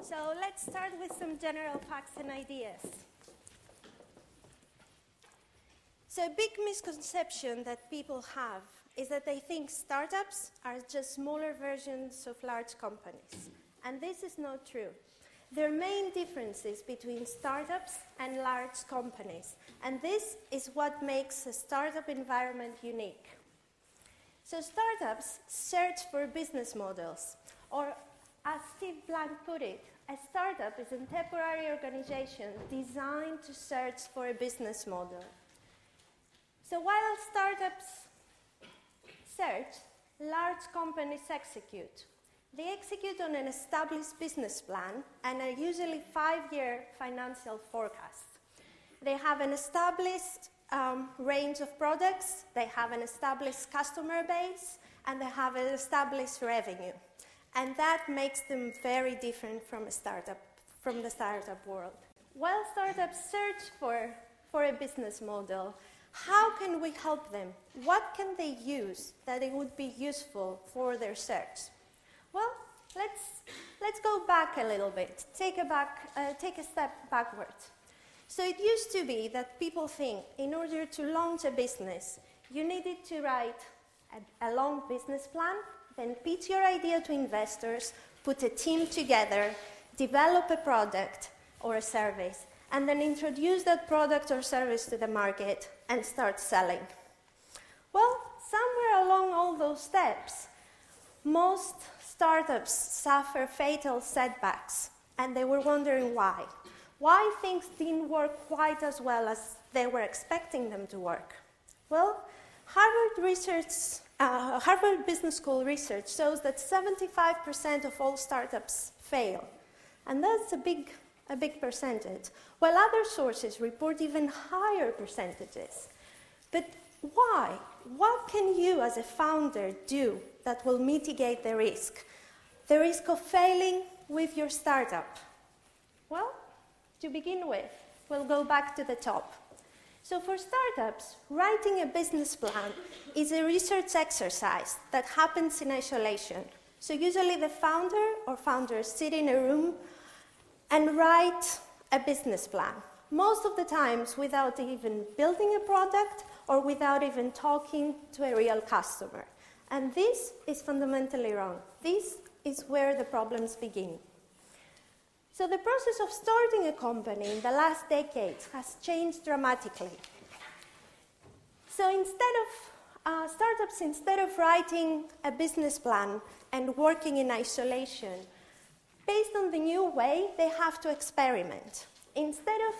So let's start with some general facts and ideas. So, a big misconception that people have is that they think startups are just smaller versions of large companies. And this is not true. There are main differences between startups and large companies. And this is what makes a startup environment unique. So, startups search for business models, or as Steve Blank put it, a startup is a temporary organization designed to search for a business model. So while startups search, large companies execute. They execute on an established business plan and a usually five year financial forecast. They have an established um, range of products, they have an established customer base, and they have an established revenue. And that makes them very different from a startup, from the startup world. While startups search for, for a business model, how can we help them? What can they use that it would be useful for their search? Well, let's, let's go back a little bit, take a, back, uh, take a step backwards. So it used to be that people think in order to launch a business, you needed to write a, a long business plan then pitch your idea to investors, put a team together, develop a product or a service, and then introduce that product or service to the market and start selling. Well, somewhere along all those steps, most startups suffer fatal setbacks, and they were wondering why. Why things didn't work quite as well as they were expecting them to work? Well, Harvard Research uh, Harvard Business School research shows that 75% of all startups fail. And that's a big, a big percentage, while other sources report even higher percentages. But why? What can you as a founder do that will mitigate the risk? The risk of failing with your startup? Well, to begin with, we'll go back to the top. So, for startups, writing a business plan is a research exercise that happens in isolation. So, usually the founder or founders sit in a room and write a business plan. Most of the times, without even building a product or without even talking to a real customer. And this is fundamentally wrong. This is where the problems begin. So the process of starting a company in the last decades has changed dramatically. So instead of uh, startups, instead of writing a business plan and working in isolation, based on the new way, they have to experiment. Instead of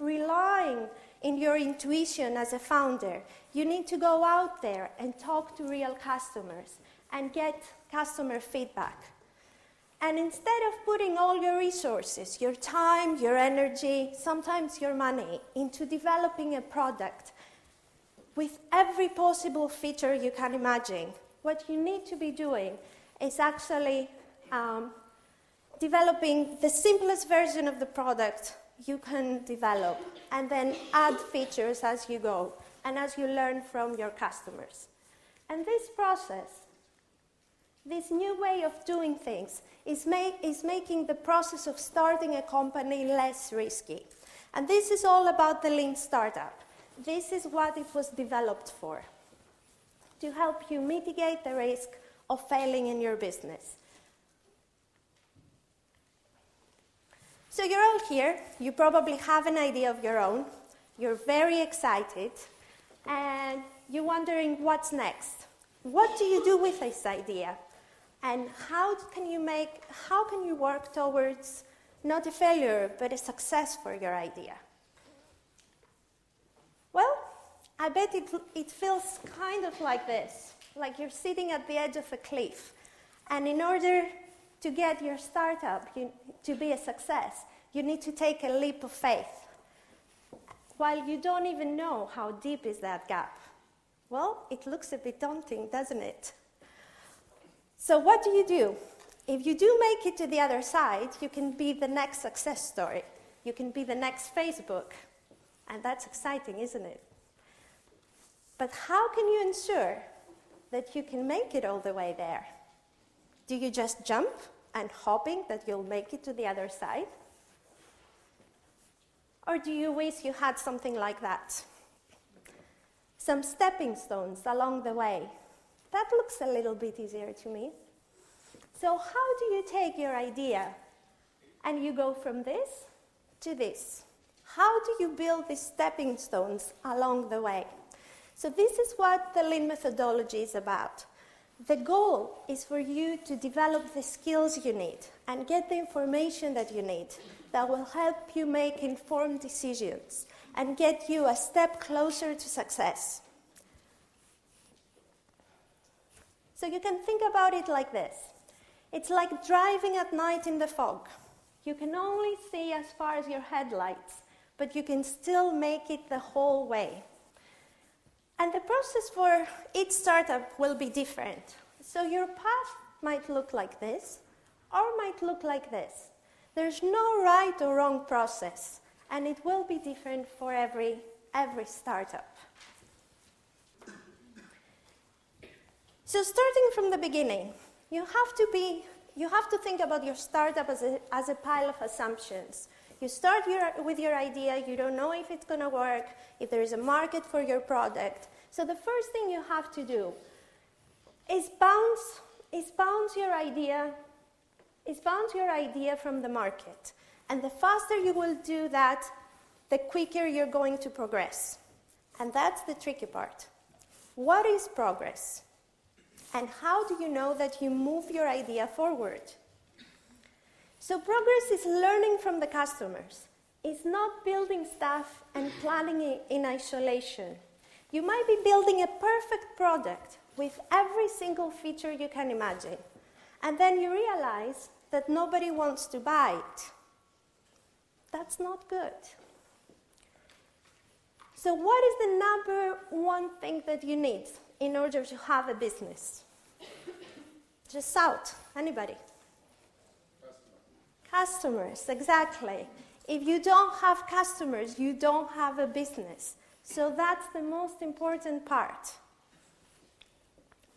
relying in your intuition as a founder, you need to go out there and talk to real customers and get customer feedback. And instead of putting all your resources, your time, your energy, sometimes your money, into developing a product with every possible feature you can imagine, what you need to be doing is actually um, developing the simplest version of the product you can develop and then add features as you go and as you learn from your customers. And this process, this new way of doing things, is, make, is making the process of starting a company less risky. And this is all about the lean startup. This is what it was developed for to help you mitigate the risk of failing in your business. So you're all here, you probably have an idea of your own, you're very excited, and you're wondering what's next. What do you do with this idea? And how can you make, how can you work towards not a failure, but a success for your idea? Well, I bet it, it feels kind of like this like you're sitting at the edge of a cliff. And in order to get your startup you, to be a success, you need to take a leap of faith. While you don't even know how deep is that gap. Well, it looks a bit daunting, doesn't it? So, what do you do? If you do make it to the other side, you can be the next success story. You can be the next Facebook. And that's exciting, isn't it? But how can you ensure that you can make it all the way there? Do you just jump and hoping that you'll make it to the other side? Or do you wish you had something like that? Some stepping stones along the way. That looks a little bit easier to me. So, how do you take your idea and you go from this to this? How do you build these stepping stones along the way? So, this is what the Lean methodology is about. The goal is for you to develop the skills you need and get the information that you need that will help you make informed decisions and get you a step closer to success. So you can think about it like this it's like driving at night in the fog. You can only see as far as your headlights, but you can still make it the whole way. And the process for each startup will be different. So your path might look like this, or might look like this. There's no right or wrong process, and it will be different for every, every startup. So starting from the beginning, you have to be you have to think about your startup as a, as a pile of assumptions. You start your, with your idea, you don't know if it's going to work, if there is a market for your product. So the first thing you have to do is bounce, is bounce your idea, is bounce your idea from the market. And the faster you will do that, the quicker you're going to progress. And that's the tricky part. What is progress? And how do you know that you move your idea forward? So, progress is learning from the customers. It's not building stuff and planning in isolation. You might be building a perfect product with every single feature you can imagine. And then you realize that nobody wants to buy it. That's not good. So, what is the number one thing that you need in order to have a business? Just out. Anybody? Customers, exactly. If you don't have customers, you don't have a business. So that's the most important part.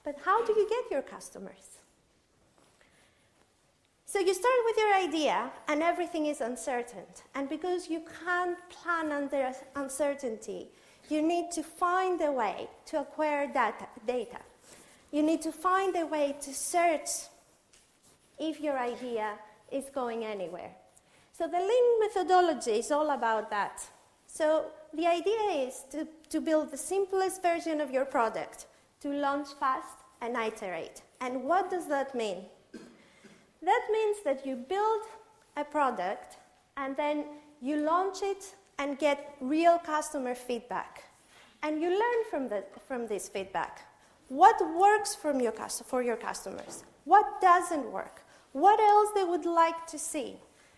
But how do you get your customers? So you start with your idea, and everything is uncertain. And because you can't plan under uncertainty, you need to find a way to acquire data. data. You need to find a way to search if your idea is going anywhere. So the Lean methodology is all about that. So the idea is to, to build the simplest version of your product, to launch fast and iterate. And what does that mean? That means that you build a product and then you launch it and get real customer feedback. And you learn from, the, from this feedback. What works from your, for your customers? What doesn't work? What else they would like to see?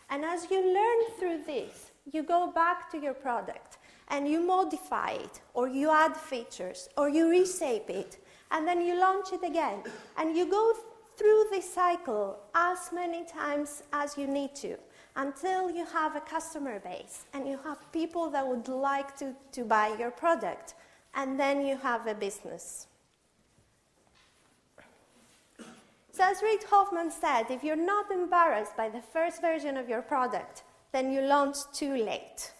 And as you learn through this, you go back to your product and you modify it, or you add features, or you reshape it, and then you launch it again. And you go through this cycle as many times as you need to until you have a customer base and you have people that would like to, to buy your product. And then you have a business. So, as Reid Hoffman said, if you're not embarrassed by the first version of your product, then you launch too late.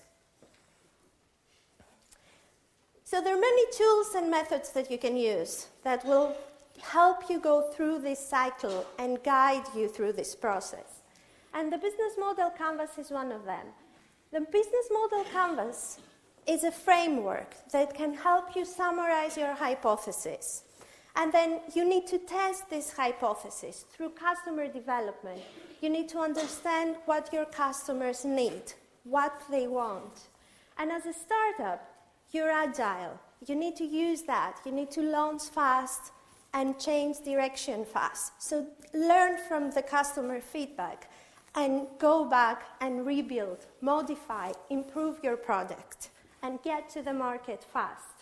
So, there are many tools and methods that you can use that will help you go through this cycle and guide you through this process. And the business model canvas is one of them. The business model canvas is a framework that can help you summarize your hypothesis. And then you need to test this hypothesis through customer development. You need to understand what your customers need, what they want. And as a startup, you're agile. You need to use that. You need to launch fast and change direction fast. So learn from the customer feedback and go back and rebuild, modify, improve your product, and get to the market fast.